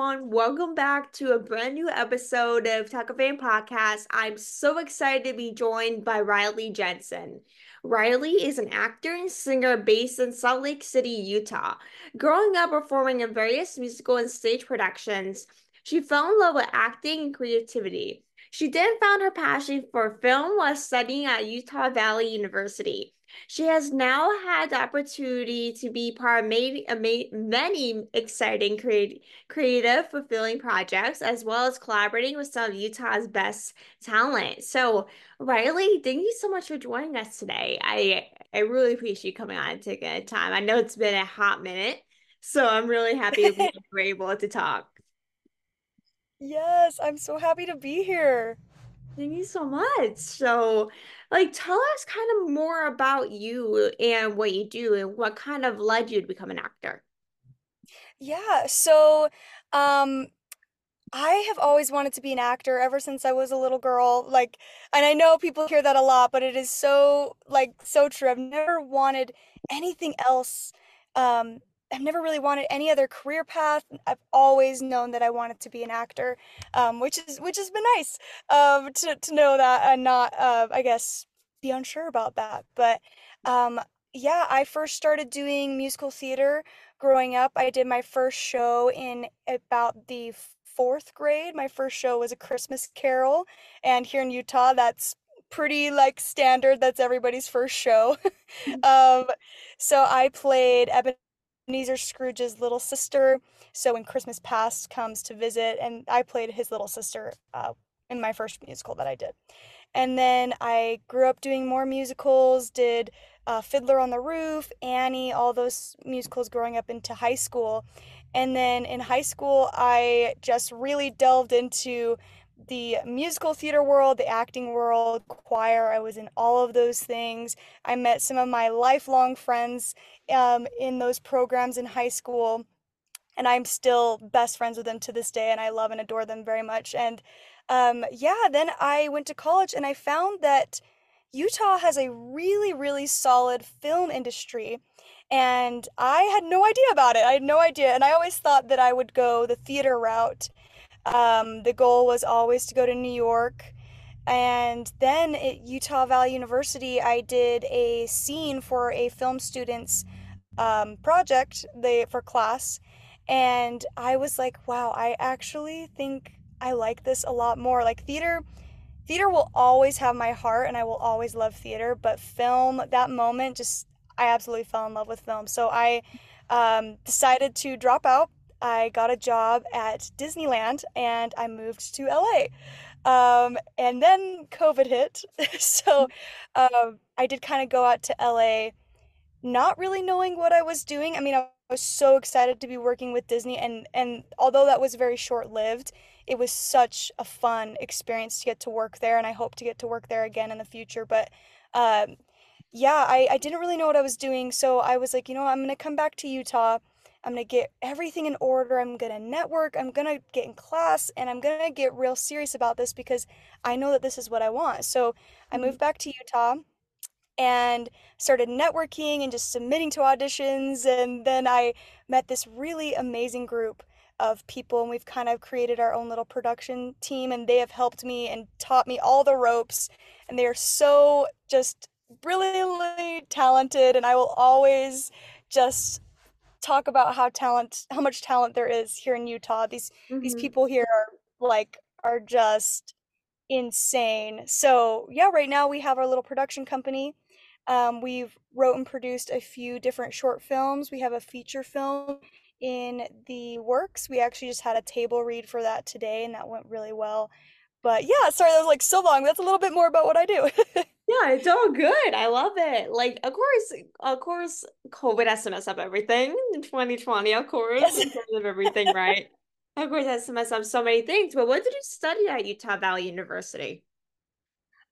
everyone. Welcome back to a brand new episode of Talk of Fame Podcast. I'm so excited to be joined by Rylee Jenson. Rylee is an actor and singer based in Salt Lake City, Utah. Growing up performing in various musical and stage productions, she fell in love with acting and creativity. She then found her passion for film while studying at Utah Valley University. She has now had the opportunity to be part of many, uh, many exciting, creative, creative, fulfilling projects, as well as collaborating with some of Utah's best talent. So, Rylee, thank you so much for joining us today. I I really appreciate you coming on and taking the time. I know it's been a hot minute, so I'm really happy we were able to talk. Yes, I'm so happy to be here. Thank you so much. So, like, tell us kind of more about you and what you do and what kind of led you to become an actor. Yeah, so um I have always wanted to be an actor ever since I was a little girl. Like, and I know people hear that a lot, but it is so like so true. I've never wanted anything else um I've never really wanted any other career path. I've always known that I wanted to be an actor, um, which is which has been nice um, to to know that and not, uh, I guess, be unsure about that. But um, yeah, I first started doing musical theater growing up. I did my first show in about the fourth grade. My first show was a Christmas Carol, and here in Utah, that's pretty like standard. That's everybody's first show. Mm. um, so I played Ebenezer Ebenezer Scrooge's little sister. So when Christmas Past comes to visit, and I played his little sister uh, in my first musical that I did. And then I grew up doing more musicals, did uh, Fiddler on the Roof, Annie, all those musicals growing up into high school. And then in high school, I just really delved into the musical theater world, the acting world, choir. I was in all of those things. I met some of my lifelong friends um, in those programs in high school, and I'm still best friends with them to this day, and I love and adore them very much. And um, yeah, then I went to college, and I found that Utah has a really, really solid film industry. And I had no idea about it. I had no idea. And I always thought that I would go the theater route um, the goal was always to go to New York. And then at Utah Valley University, I did a scene for a film student's um, project they, for class. And I was like, wow, I actually think I like this a lot more. Like theater, theater will always have my heart and I will always love theater, but film, that moment, just, I absolutely fell in love with film. So I um, decided to drop out I got a job at Disneyland and I moved to LA. Um, and then COVID hit. so um, I did kind of go out to LA not really knowing what I was doing. I mean, I was so excited to be working with Disney and and although that was very short-lived, it was such a fun experience to get to work there and I hope to get to work there again in the future. But um, yeah, I, I didn't really know what I was doing. So I was like, you know, I'm going to come back to Utah I'm going to get everything in order. I'm going to network. I'm going to get in class and I'm going to get real serious about this because I know that this is what I want. So I moved mm-hmm. back to Utah and started networking and just submitting to auditions. And then I met this really amazing group of people and we've kind of created our own little production team and they have helped me and taught me all the ropes and they are so just brilliantly talented and I will always just talk about how talent how much talent there is here in Utah. These mm-hmm. these people here are like are just insane. So yeah, right now we have our little production company. Um, we've wrote and produced a few different short films. We have a feature film in the works. We actually just had a table read for that today, and that went really well. But yeah, sorry that was like so long. That's a little bit more about what I do. Yeah, it's all good. I love it. Like, of course, of course, COVID has to mess up everything in 2020, of course, yes. in terms of everything, right? of course, has to mess up so many things. But what did you study at Utah Valley University?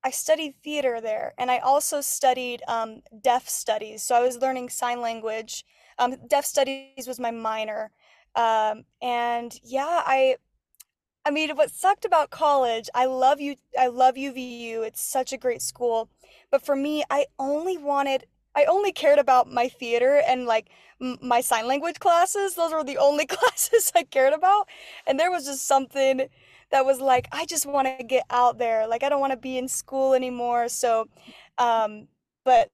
I studied theater there, and I also studied um, deaf studies. So I was learning sign language. Um, deaf studies was my minor, um, and yeah, I I mean, what sucked about college, I love you, I love UVU. It's such a great school. But for me, I only wanted, I only cared about my theater and like m- my sign language classes. Those were the only classes I cared about. And there was just something that was like, I just want to get out there. Like, I don't want to be in school anymore. So, um, but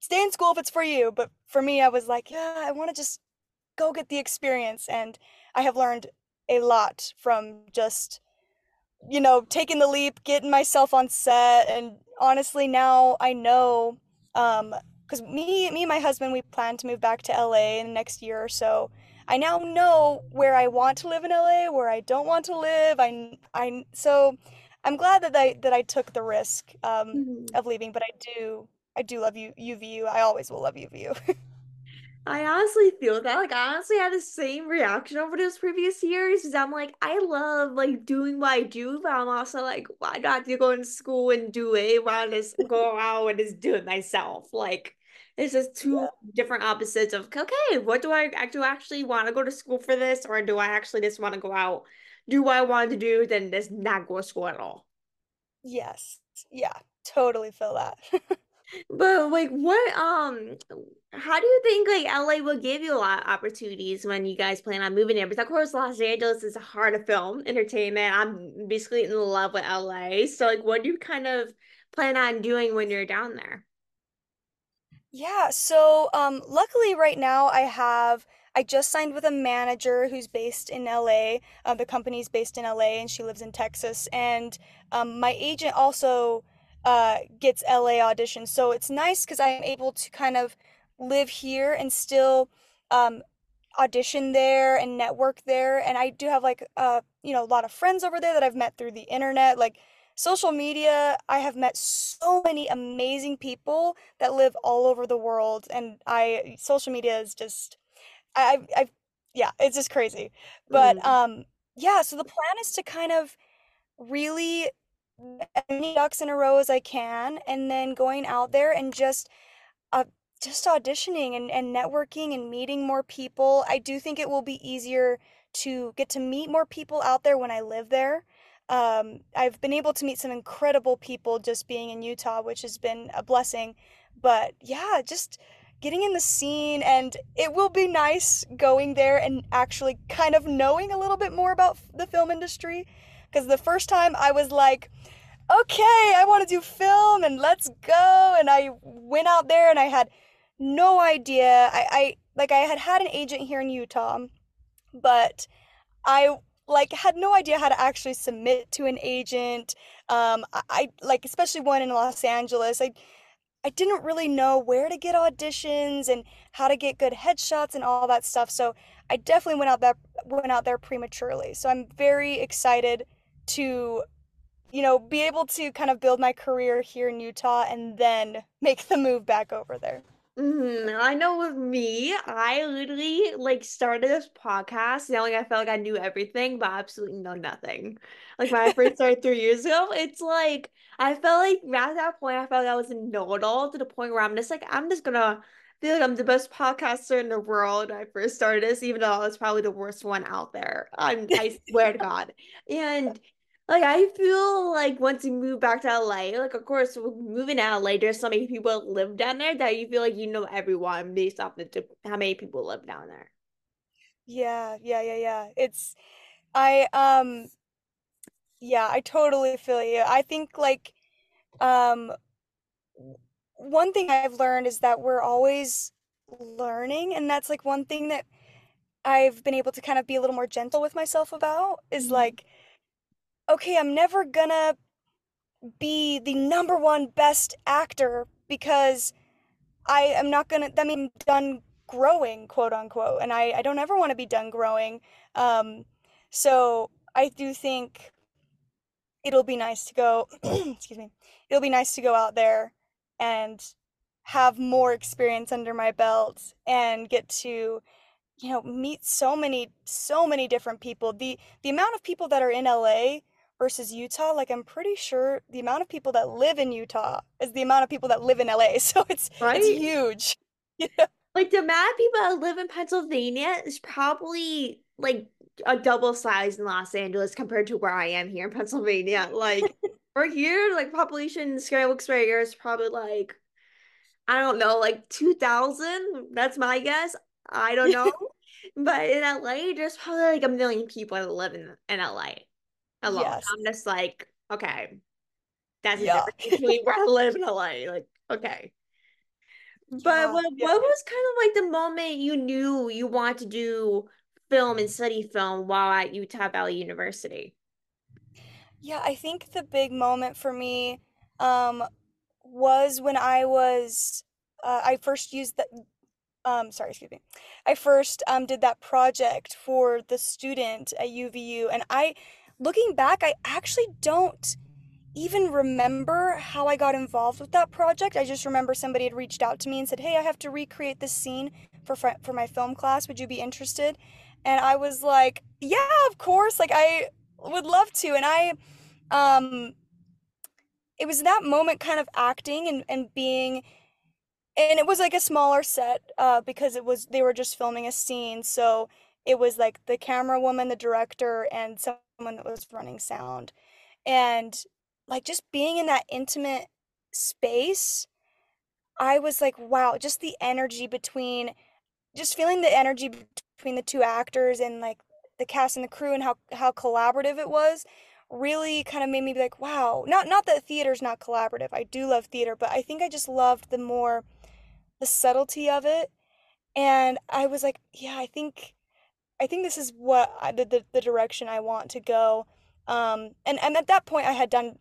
stay in school if it's for you. But for me, I was like, yeah, I want to just go get the experience. And I have learned a lot from just, you know, taking the leap, getting myself on set. And honestly, now I know, um, because me, me and my husband, we plan to move back to LA in the next year or so. I now know where I want to live in LA, where I don't want to live. I, I, so I'm glad that I that I took the risk um, Mhm. of leaving. But I do, I do love you, UVU. I always will love UVU. I honestly feel that. Like, I honestly had the same reaction over those previous years. Because I'm like, I love like doing what I do, but I'm also like, why not to go to school and do it? Why not just go out and just do it myself? Like, it's just two Yeah. different opposites of, okay, what do I do? I actually want to go to school for this, or do I actually just want to go out, do what I want to do, then just not go to school at all? Yes. Yeah. Totally feel that. But like what um how do you think like LA will give you a lot of opportunities when you guys plan on moving there? Because of course Los Angeles is a hard to film entertainment. I'm basically in love with LA. So like what do you kind of plan on doing when you're down there? Yeah, so um luckily right now I have I just signed with a manager who's based in LA. Uh, the company's based in LA and she lives in Texas. And um, my agent also uh, gets LA auditions. So it's nice because I'm able to kind of live here and still um, audition there and network there. And I do have like uh, you know, a lot of friends over there that I've met through the internet. Like social media, I have met so many amazing people that live all over the world. And I social media is just I I yeah, it's just crazy. But Mm. um yeah, so the plan is to kind of really as many ducks in a row as I can and then going out there and just uh just auditioning and, and networking and meeting more people. I do think it will be easier to get to meet more people out there when I live there. Um, I've been able to meet some incredible people just being in Utah, which has been a blessing. But yeah, just getting in the scene, and it will be nice going there and actually kind of knowing a little bit more about the film industry. Because the first time I was like, okay, I want to do film and let's go. And I went out there and I had no idea. I, I like I had had an agent here in Utah, but I like had no idea how to actually submit to an agent. Um, I, I like especially one in Los Angeles. I I didn't really know where to get auditions and how to get good headshots and all that stuff. So I definitely went out that went out there prematurely. So I'm very excited to you know, be able to kind of build my career here in Utah and then make the move back over there. Mhm. I know with me, I literally like started this podcast knowing I felt like I knew everything, but absolutely know nothing. Like when I first started three years ago, it's like I felt like at that point I felt like I was a know-it-all to the point where I'm just like I'm just gonna feel like I'm the best podcaster in the world when I first started this, even though I was probably the worst one out there. I'm I swear to God. And like I feel like once you move back to LA, like of course moving to LA, there's so many people that live down there that you feel like you know everyone based off the how many people live down there. Yeah, yeah, yeah, yeah. It's I um yeah, I totally feel you. I think like um one thing I've learned is that we're always learning and that's like one thing that I've been able to kind of be a little more gentle with myself about is Mhm. like okay, I'm never gonna be the number one best actor because I am not gonna, that means I'm done growing, quote unquote. And I, I don't ever want to be done growing. Um, so I do think it'll be nice to go, excuse me, it'll be nice to go out there and have more experience under my belt and get to, you know, meet so many, so many different people. The, the amount of people that are in LA versus Utah, like I'm pretty sure the amount of people that live in Utah is the amount of people that live in LA. So it's, it's Right? huge. Like the amount of people that live in Pennsylvania is probably like a double size in Los Angeles compared to where I am here in Pennsylvania. Like we're here, like population scale looks right here is probably like I don't know, like 2000. That's my guess. I don't know. but in LA, there's probably like a million people that live in, in LA alone. Yes. I'm just like, okay, that's the Yeah. difference between where I live in LA. Like, okay. But Yeah. what, Yeah. what was kind of like the moment you knew you want to do film and study film while at Utah Valley University? Yeah, I think the big moment for me um, was when I was uh, I first used the um sorry, excuse me. I first um did that project for the student at UVU and I looking back, I actually don't even remember how I got involved with that project. I just remember somebody had reached out to me and said, "Hey, I have to recreate this scene for fr- for my film class. Would you be interested?" And I was like, "Yeah, of course. Like I would love to." And I um it was that moment kind of acting and and being and it was like a smaller set uh because it was they were just filming a scene. So it was like the camera woman, the director, and someone that was running sound. And like just being in that intimate space, I was like, wow, just the energy between just feeling the energy between the two actors and like the cast and the crew and how how collaborative it was really kind of made me be like, wow. Not not that theater's not collaborative. I do love theater, but I think I just loved the more the subtlety of it. And I was like, yeah, I think I think this is what I, the, the the direction I want to go. Um, and and at that point, I had done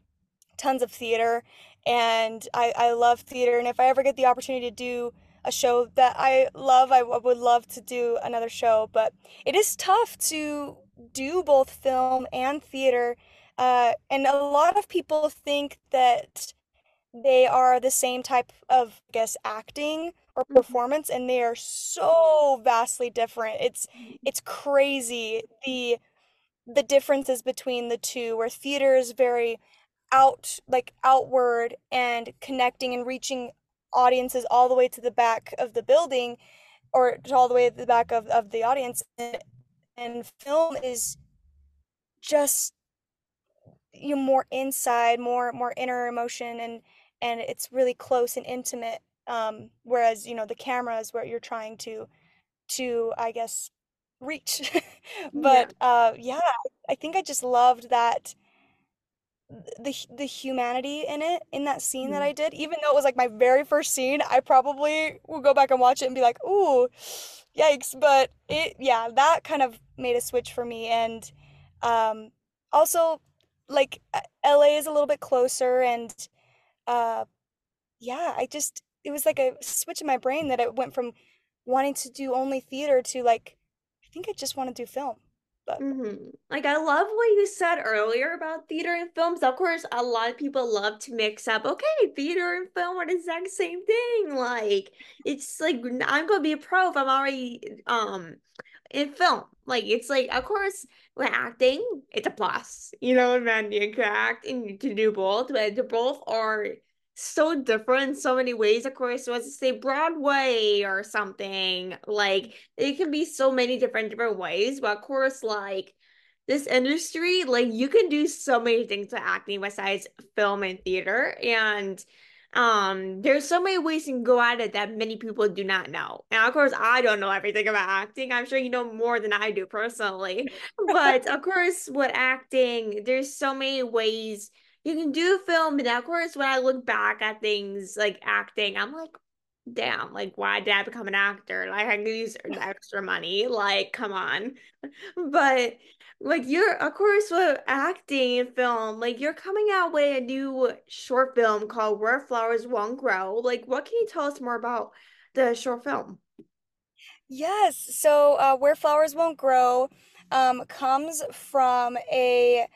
tons of theater, and I I love theater. And if I ever get the opportunity to do a show that I love, I w- would love to do another show. But it is tough to do both film and theater, uh, and a lot of people think that they are the same type of, I guess, acting or mm-hmm. performance, and they are so vastly different. It's mm-hmm. it's crazy the the differences between the two, where theater is very out like outward and connecting and reaching audiences all the way to the back of the building or to all the way to the back of, of the audience and, and film is just you know, more inside more more inner emotion and and it's really close and intimate um whereas you know the camera is where you're trying to to i guess reach Yeah. but uh yeah i think i just loved that the the humanity in it in that scene that Mhm. I did, even though it was like my very first scene, I probably will go back and watch it and be like, "Ooh, yikes!" But it, yeah, that kind of made a switch for me, and um, also like uh, LA is a little bit closer, and uh, yeah, I just it was like a switch in my brain that it went from wanting to do only theater to like I think I just want to do film, but hmm Like I love what you said earlier about theater and films. Of course, a lot of people love to mix up, okay, theater and film are the exact same thing. Like it's like I'm gonna be a pro if I'm already um in film. Like it's like of course when acting, it's a plus. You know, man, you can act and can do both, but they both are so different in so many ways. Of course, let's say Broadway or something. Like it can be so many different different ways, but of course, like this industry, like you can do so many things with acting besides film and theater. And um there's so many ways you can go at it that many people do not know. And of course, I don't know everything about acting. I'm sure you know more than I do personally. But of course, with acting, there's so many ways you can do film. And of course, when I look back at things like acting, I'm like, damn, like why did I become an actor? Like I could use extra money. Like, come on. But like you're of course with acting in film, like you're coming out with a new short film called Where Flowers Won't Grow. Like what can you tell us more about the short film? yes. So uh, where flowers won't grow um, comes from a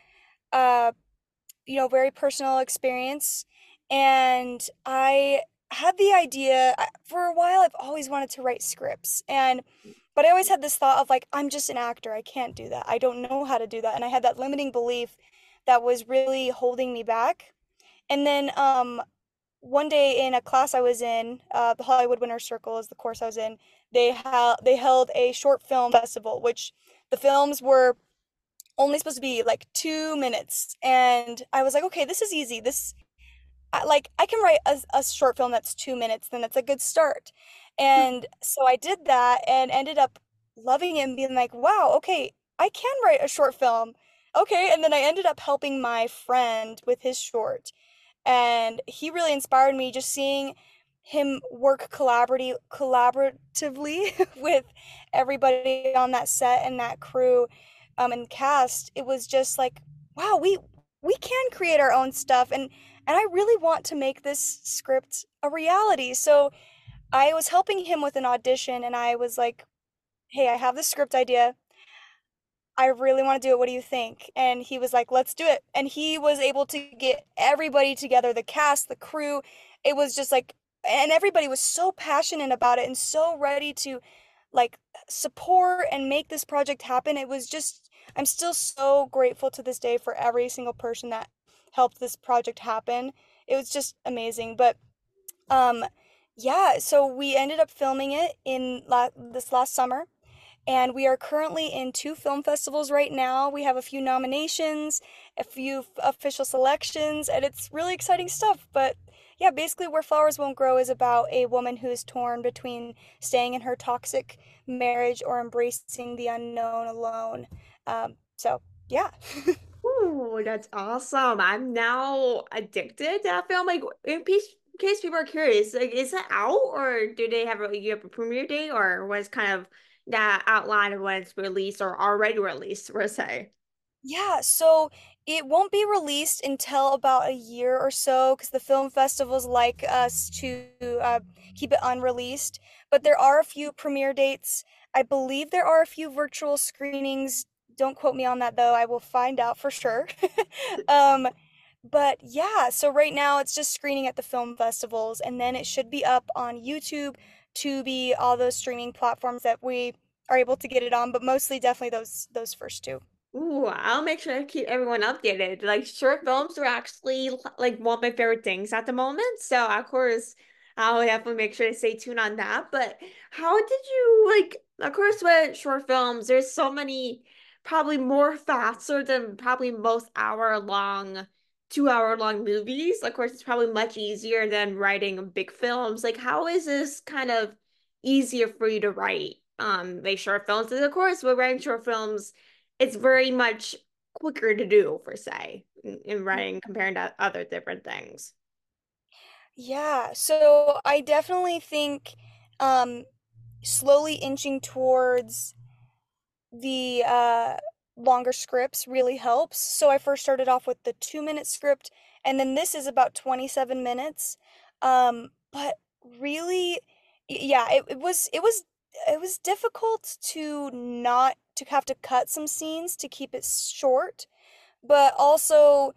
uh, you know, very personal experience. And I had the idea for a while, I've always wanted to write scripts. And, but I always had this thought of like, I'm just an actor. I can't do that. I don't know how to do that. And I had that limiting belief that was really holding me back. And then, um, one day in a class I was in, uh, the Hollywood Winter Circle is the course I was in. They held they held a short film festival, which the films were only supposed to be like two minutes. And I was like, okay, this is easy. This I, like I can write a, a short film that's two minutes, then that's a good start. Hmm. And so I did that and ended up loving it and being like, wow, okay, I can write a short film. Okay. And then I ended up helping my friend with his short. And he really inspired me just seeing him work collaborative collaboratively with everybody on that set and that crew um, and cast. It was just like, wow, we we can create our own stuff and and I really want to make this script a reality. So I was helping him with an audition and I was like, "Hey, I have this script idea. I really want to do it. What do you think?" And he was like, "Let's do it." And he was able to get everybody together, the cast, the crew. It was just like and everybody was so passionate about it and so ready to like support and make this project happen. It was just I'm still so grateful to this day for every single person that helped this project happen. It was just amazing. But um yeah, so we ended up filming it in la- this last summer and we are currently in two film festivals right now. We have a few nominations, a few official selections, and it's really exciting stuff. But yeah, basically, Where Flowers Won't Grow is about a woman who is torn between staying in her toxic marriage or embracing the unknown alone. Um, so, yeah. Ooh, that's awesome. I'm now addicted to that film. Like, in case, in case people are curious, like, is it out or do they have a, you have a premiere date or was kind of that outline of when it's released or already released, per se? Yeah, so it won't be released until about a year or so because the film festivals like us to uh, keep it unreleased. But there are a few premiere dates. I believe there are a few virtual screenings. Don't quote me on that though. I will find out for sure. um, but yeah, so right now it's just screening at the film festivals, and then it should be up on YouTube, Tubi, all those streaming platforms that we are able to get it on. But mostly, definitely those those first two. Ooh, I'll make sure to keep everyone updated. Like short films are actually like one of my favorite things at the moment. So of course, I'll definitely make sure to stay tuned on that. But how did you like, of course, with short films, there's so many probably more faster than probably most hour long, two hour long movies. Of course, it's probably much easier than writing big films. Like, how is this kind of easier for you to write um like short films? And of course, with writing short films it's very much quicker to do for say in, in writing compared to other different things. Yeah, so I definitely think um, slowly inching towards the uh, longer scripts really helps. So I first started off with the two minute script, and then this is about 27 minutes. Um, but really, yeah, it, it was it was it was difficult to not to have to cut some scenes to keep it short, but also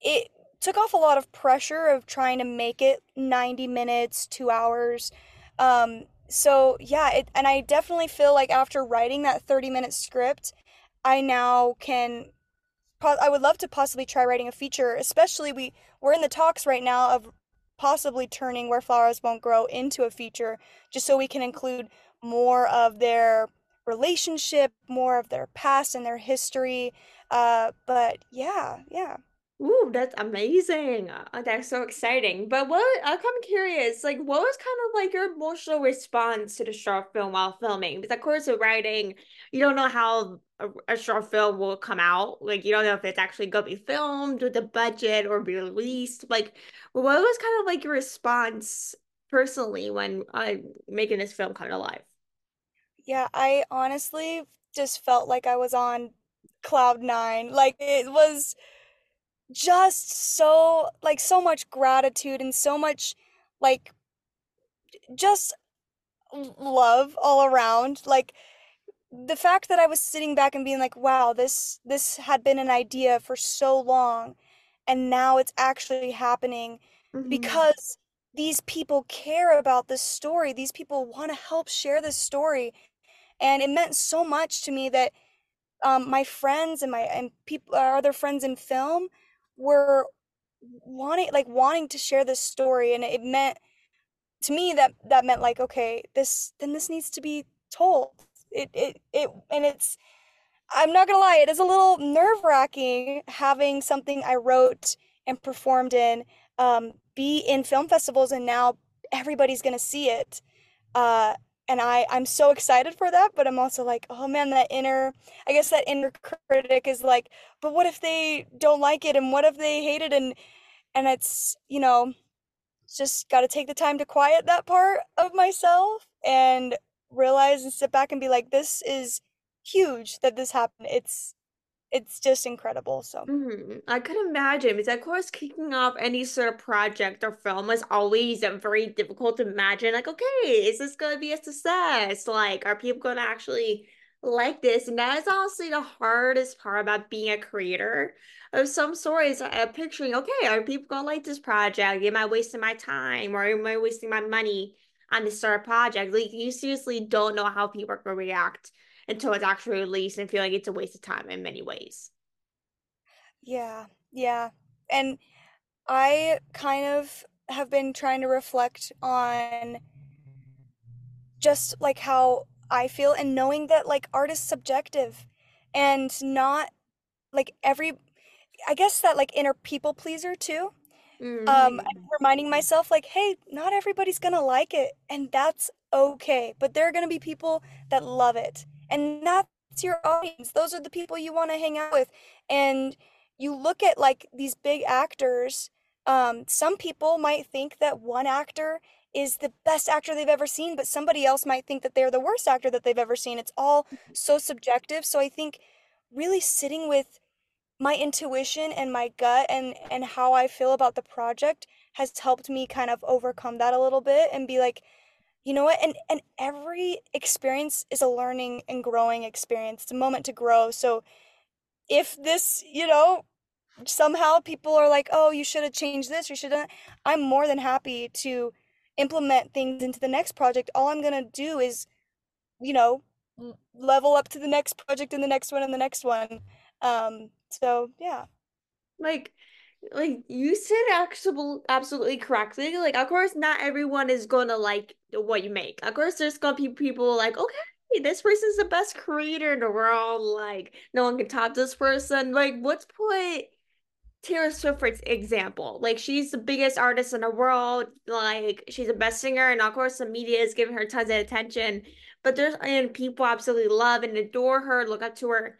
it took off a lot of pressure of trying to make it 90 minutes, 2 hours. Um so yeah, it and I definitely feel like after writing that 30 minute script, I now can I would love to possibly try writing a feature, especially we we're in the talks right now of possibly turning Where Flowers Won't Grow into a feature just so we can include more of their relationship, more of their past and their history. Uh, but yeah, yeah. Ooh, that's amazing. Uh, that's so exciting. But what I'm kind of curious, like what was kind of like your emotional response to the short film while filming? Because of course with writing, you don't know how a, a short film will come out. Like you don't know if it's actually gonna be filmed with the budget or be released. Like what was kind of like your response personally when uh, making this film come to life? Yeah, I honestly just felt like I was on cloud nine. Like it was just so like so much gratitude and so much like just love all around. Like the fact that I was sitting back and being like, wow, this this had been an idea for so long and now it's actually happening Mm-hmm. because these people care about this story. These people want to help share this story and it meant so much to me that um, my friends and my and people our other friends in film were wanting like wanting to share this story and it meant to me that that meant like okay this then this needs to be told it it it and it's i'm not gonna lie it is a little nerve-wracking having something i wrote and performed in um, be in film festivals and now everybody's gonna see it. Uh, and I I'm so excited for that, but I'm also like, oh man, that inner I guess that inner critic is like, but what if they don't like it and what if they hate it and and it's, you know, just got to take the time to quiet that part of myself and realize and sit back and be like, this is huge that this happened. It's it's just incredible. So Mhm. I could imagine because of course kicking off any sort of project or film is always very difficult to imagine. Like, okay, is this gonna be a success? Like, are people gonna actually like this? And that is honestly the hardest part about being a creator of some stories. Uh, picturing, okay, are people gonna like this project? Am I wasting my time or am I wasting my money on this sort of project? Like, you seriously don't know how people are gonna react until it's actually released and feel like it's a waste of time in many ways. yeah, yeah. And I kind of have been trying to reflect on just like how I feel and knowing that like art is subjective and not like every I guess that like inner people pleaser too. Um, hmm I'm reminding myself like, hey, not everybody's gonna like it, and that's okay. But there are gonna be people that love it, and that's your audience. Those are the people you want to hang out with. And you look at like these big actors. Um, some people might think that one actor is the best actor they've ever seen, but somebody else might think that they're the worst actor that they've ever seen. It's all so subjective. So I think really sitting with my intuition and my gut and and how I feel about the project has helped me kind of overcome that a little bit and be like, you know what? And and every experience is a learning and growing experience. It's a moment to grow. So if this, you know, somehow people are like, "Oh, you should have changed this, you should have," I'm more than happy to implement things into the next project. All I'm gonna do is, you know, level up to the next project and the next one and the next one. Um, so yeah. Like, like you said absolutely absolutely correctly. Like, of course, not everyone is gonna like what you make. Of course, there's gonna be people like, okay, this person's the best creator in the world. Like, no one can top this person. Like, let's put Taylor Swift, for example, like she's the biggest artist in the world. Like she's the best singer, and of course, the media is giving her tons of attention. But there's and people absolutely love and adore her, look up to her.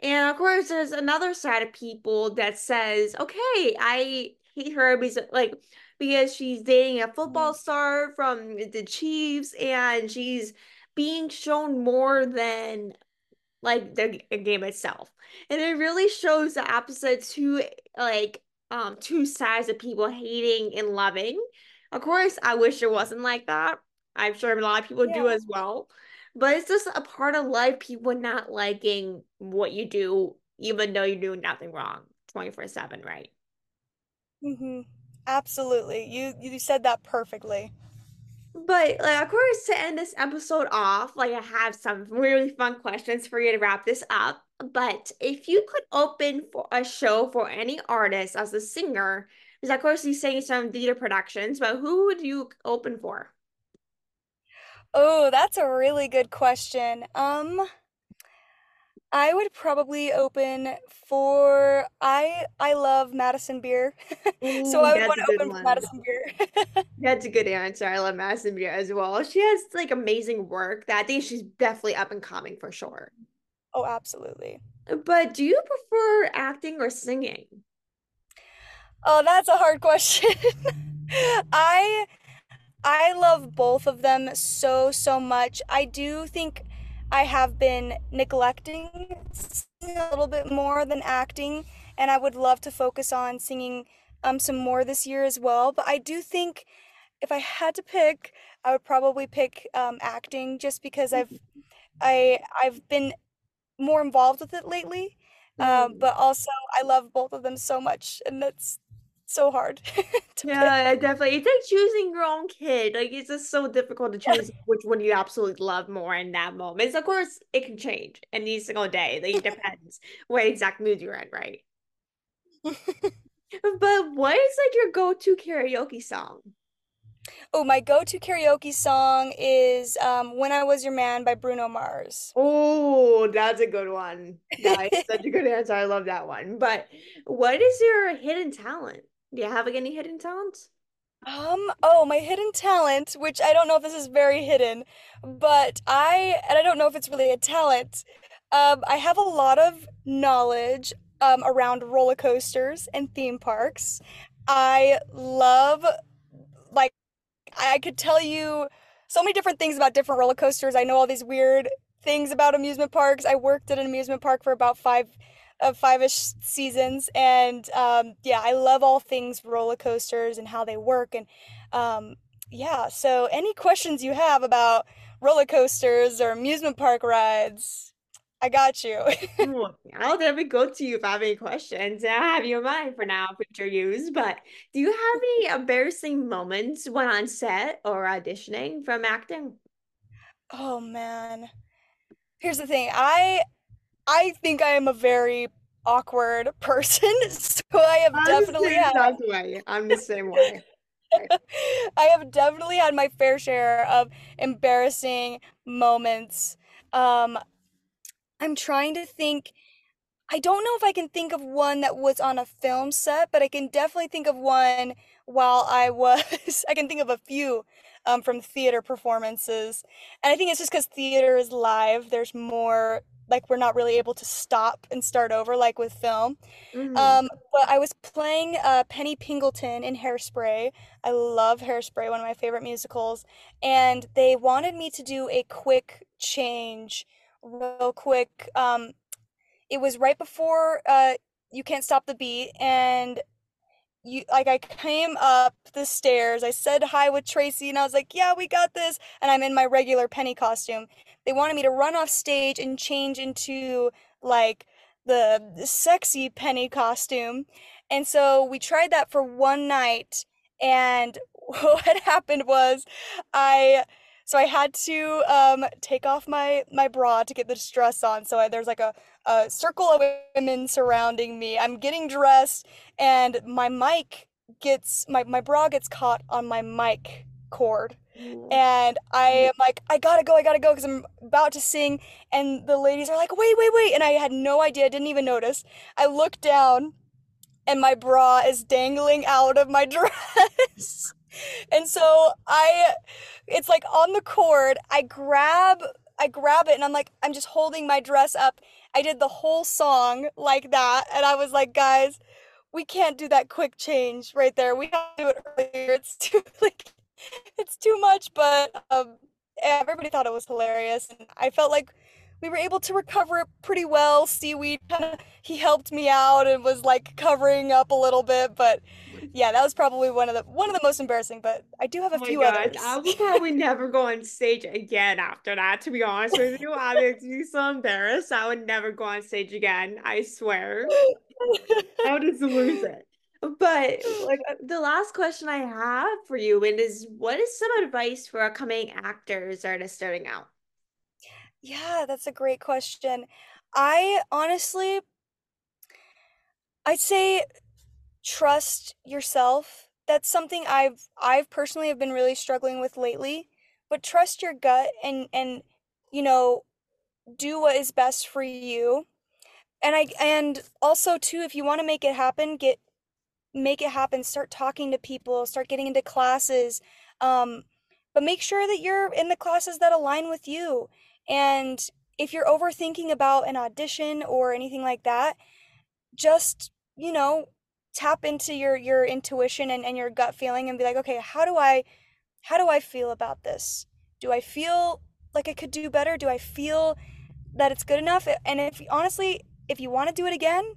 And of course, there's another side of people that says, "Okay, I hate her because like because she's dating a football Mhm. star from the Chiefs, and she's being shown more than." like the game itself. And it really shows the opposite two like um two sides of people hating and loving. Of course, I wish it wasn't like that. I'm sure a lot of people do as well. But it's just a part of life, people not liking what you do, even though you're doing nothing wrong 24/7, right? hmm Absolutely. You you said that perfectly. But like, of course, to end this episode off, like I have some really fun questions for you to wrap this up. But if you could open for a show for any artist as a singer, because of course you sang some theater productions, but who would you open for? Oh, that's a really good question. Um, I would probably open for I I love Madison Beer. So Ooh, I would want to open for. Madison Beer. That's a good answer. I love Madison Beer as well. She has like amazing work that I think she's definitely up and coming for sure. Oh, absolutely. But do you prefer acting or singing? Oh, that's a hard question. I I love both of them so, so much. I do think I have been neglecting singing a little bit more than acting, and I would love to focus on singing um some more this year as well. But I do think if I had to pick, I would probably pick um acting just because I've I I've been more involved with it lately. Um, Mm. but also I love both of them so much, and that's so hard to Yeah, pick. Definitely. It's like choosing your own kid. Like it's just so difficult to choose which one you absolutely love more in that moment. So, of course, it can change any single day. Like it depends what exact mood you're in, right? But what is like your go-to karaoke song? Oh, my go-to karaoke song is um, "When I Was Your Man" by Bruno Mars. Oh, that's a good one. That is such a good answer. I love that one. But what is your hidden talent? Do you have any hidden talents? Um, oh, my hidden talent, which I don't know if this is very hidden, but I, and I don't know if it's really a talent, um, I have a lot of knowledge um, around roller coasters and theme parks. I love, like, I could tell you so many different things about different roller coasters. I know all these weird things about amusement parks. I worked at an amusement park for about five of five-ish seasons and um, yeah i love all things roller coasters and how they work and um, yeah so any questions you have about roller coasters or amusement park rides i got you. I'll definitely go to you if i have any questions. I have you in mind for now future use but do you have any embarrassing moments when on set or auditioning from acting? Oh man. Here's the thing i I think I am a very awkward person, so I have I'm definitely had. way. I'm the same way. I have definitely had my fair share of embarrassing moments. Um, I'm trying to think. I don't know if I can think of one that was on a film set, but I can definitely think of one while I was. I can think of a few um, from theater performances, and I think it's just because theater is live. There's more like we're not really able to stop and start over like with film. Mm-hmm. Um, but I was playing uh, Penny Pingleton in Hairspray. I love Hairspray, one of my favorite musicals, and they wanted me to do a quick change, real quick. Um, it was right before uh, You Can't Stop the Beat, and you like I came up the stairs. I said hi with Tracy and I was like, "Yeah, we got this." And I'm in my regular penny costume. They wanted me to run off stage and change into like the, sexy penny costume. And so we tried that for one night and what happened was I so I had to um, take off my my bra to get the dress on. So I, there's like a, a circle of women surrounding me. I'm getting dressed, and my mic gets my my bra gets caught on my mic cord. Mm. And I am like, I gotta go, I gotta go, because I'm about to sing. And the ladies are like, wait, wait, wait. And I had no idea, I didn't even notice. I look down, and my bra is dangling out of my dress. and so I it's like on the cord. I grab I grab it and I'm like I'm just holding my dress up. I did the whole song like that and I was like, guys, we can't do that quick change right there. We have to do it earlier. It's too like it's too much, but um everybody thought it was hilarious and I felt like we were able to recover it pretty well. Seaweed kind of he helped me out and was like covering up a little bit, but yeah, that was probably one of the one of the most embarrassing. But I do have a oh few gosh, others. I will probably never go on stage again after that. To be honest with you, I would be so embarrassed. I would never go on stage again. I swear. I would just lose it. But like uh, the last question I have for you and is what is some advice for upcoming actors or just starting out? Yeah, that's a great question. I honestly, I'd say trust yourself. That's something I've I've personally have been really struggling with lately. But trust your gut and and you know, do what is best for you. And I and also too if you want to make it happen, get make it happen, start talking to people, start getting into classes. Um but make sure that you're in the classes that align with you and if you're overthinking about an audition or anything like that, just, you know, tap into your your intuition and, and your gut feeling and be like, okay, how do I how do I feel about this? Do I feel like I could do better? Do I feel that it's good enough? And if honestly, if you want to do it again,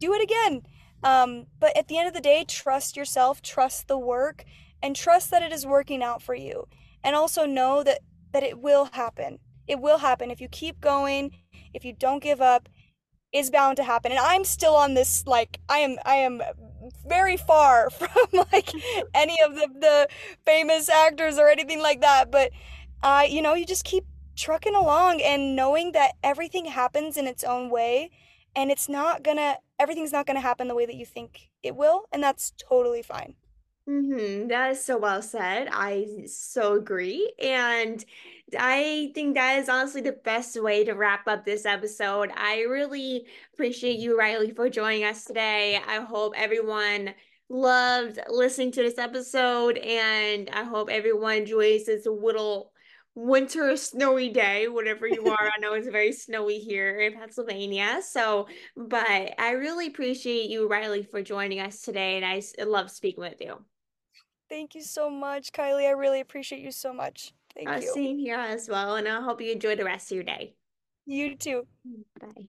do it again. Um, but at the end of the day, trust yourself, trust the work, and trust that it is working out for you. And also know that that it will happen. It will happen if you keep going, if you don't give up, is bound to happen. And I'm still on this like I am I am very far from like any of the the famous actors or anything like that, but uh you know, you just keep trucking along and knowing that everything happens in its own way and it's not going to everything's not going to happen the way that you think it will, and that's totally fine. Mm-hmm. That is so well said. I so agree. And I think that is honestly the best way to wrap up this episode. I really appreciate you, Rylee, for joining us today. I hope everyone loved listening to this episode, and I hope everyone enjoys this little winter snowy day, whatever you are. I know it's very snowy here in Pennsylvania. So, but I really appreciate you, Rylee, for joining us today, and I love speaking with you. Thank you so much, Kylie. I really appreciate you so much. Thank uh, you. Same here as well, and I hope you enjoy the rest of your day. You too. Bye.